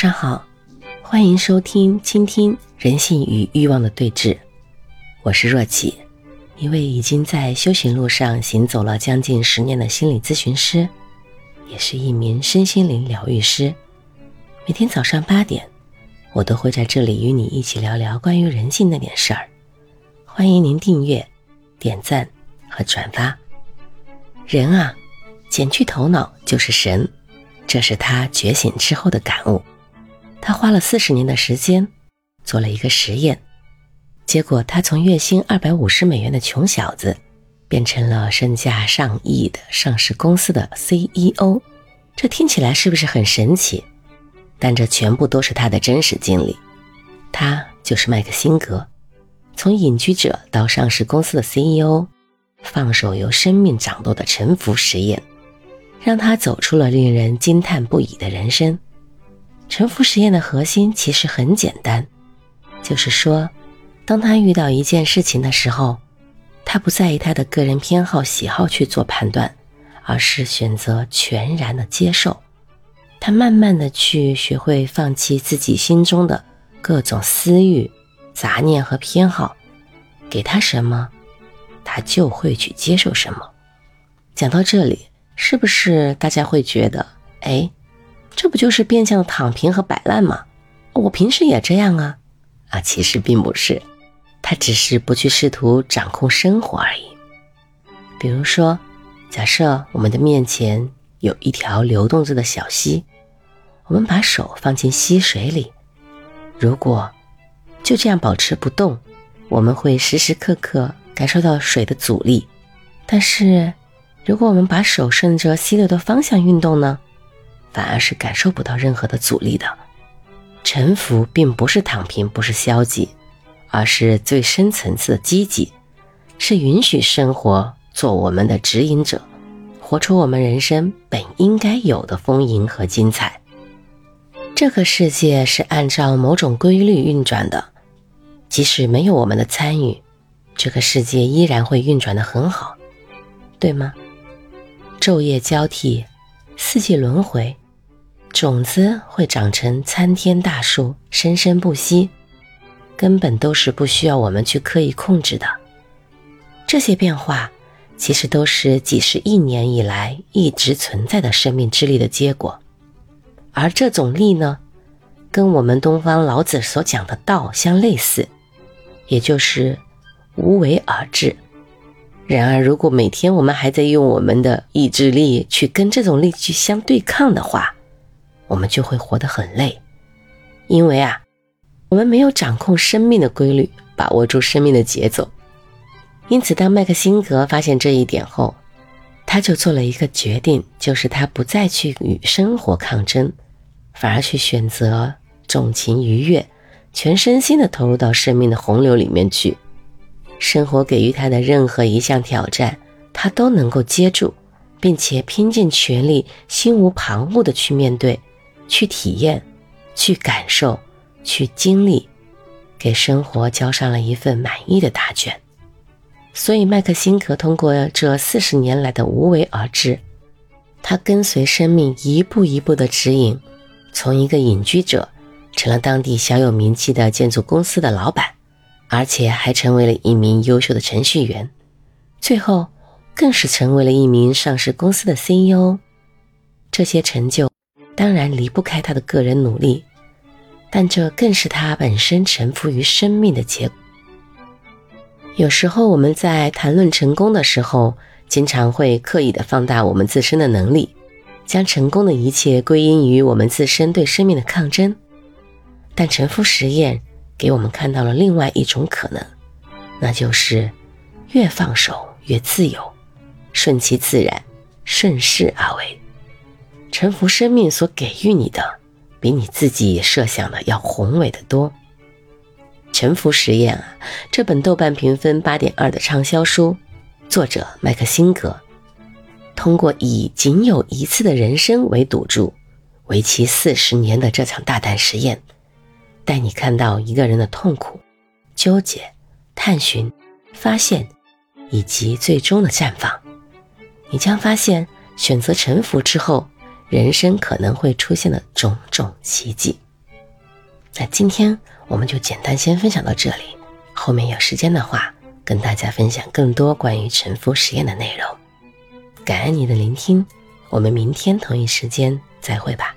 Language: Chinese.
上好，欢迎收听、倾听人性与欲望的对峙。我是若琪，一位已经在修行路上行走了将近十年的心理咨询师，也是一名身心灵疗愈师。每天早上八点，我都会在这里与你一起聊聊关于人性那点事儿。欢迎您订阅、点赞和转发。人啊，减去头脑就是神。这是他觉醒之后的感悟。他花了四十年的时间做了一个实验，结果他从月薪二百五十美元的穷小子，变成了身价上亿的上市公司的 CEO。这听起来是不是很神奇？但这全部都是他的真实经历。他就是麦克辛格，从隐居者到上市公司的 CEO，放手由生命掌舵的沉浮实验。让他走出了令人惊叹不已的人生。沉浮实验的核心其实很简单，就是说，当他遇到一件事情的时候，他不在意他的个人偏好喜好去做判断，而是选择全然的接受。他慢慢的去学会放弃自己心中的各种私欲、杂念和偏好，给他什么，他就会去接受什么。讲到这里。是不是大家会觉得，哎，这不就是变相的躺平和摆烂吗？我平时也这样啊，啊，其实并不是，他只是不去试图掌控生活而已。比如说，假设我们的面前有一条流动着的小溪，我们把手放进溪水里，如果就这样保持不动，我们会时时刻刻感受到水的阻力，但是。如果我们把手顺着溪流的方向运动呢，反而是感受不到任何的阻力的。沉浮并不是躺平，不是消极，而是最深层次的积极，是允许生活做我们的指引者，活出我们人生本应该有的丰盈和精彩。这个世界是按照某种规律运转的，即使没有我们的参与，这个世界依然会运转的很好，对吗？昼夜交替，四季轮回，种子会长成参天大树，生生不息，根本都是不需要我们去刻意控制的。这些变化其实都是几十亿年以来一直存在的生命之力的结果，而这种力呢，跟我们东方老子所讲的道相类似，也就是无为而治。然而，如果每天我们还在用我们的意志力去跟这种力去相对抗的话，我们就会活得很累。因为啊，我们没有掌控生命的规律，把握住生命的节奏。因此，当麦克辛格发现这一点后，他就做了一个决定，就是他不再去与生活抗争，反而去选择纵情愉悦，全身心的投入到生命的洪流里面去。生活给予他的任何一项挑战，他都能够接住，并且拼尽全力，心无旁骛地去面对、去体验、去感受、去经历，给生活交上了一份满意的答卷。所以，麦克辛格通过这四十年来的无为而治，他跟随生命一步一步的指引，从一个隐居者，成了当地小有名气的建筑公司的老板。而且还成为了一名优秀的程序员，最后更是成为了一名上市公司的 CEO。这些成就当然离不开他的个人努力，但这更是他本身臣服于生命的结果。有时候我们在谈论成功的时候，经常会刻意的放大我们自身的能力，将成功的一切归因于我们自身对生命的抗争。但沉浮实验。给我们看到了另外一种可能，那就是越放手越自由，顺其自然，顺势而为。臣服生命所给予你的，比你自己设想的要宏伟的多。沉浮实验啊，这本豆瓣评分八点二的畅销书，作者麦克辛格，通过以仅有一次的人生为赌注，为期四十年的这场大胆实验。带你看到一个人的痛苦、纠结、探寻、发现，以及最终的绽放。你将发现，选择臣服之后，人生可能会出现的种种奇迹。那今天我们就简单先分享到这里，后面有时间的话，跟大家分享更多关于沉浮实验的内容。感恩你的聆听，我们明天同一时间再会吧。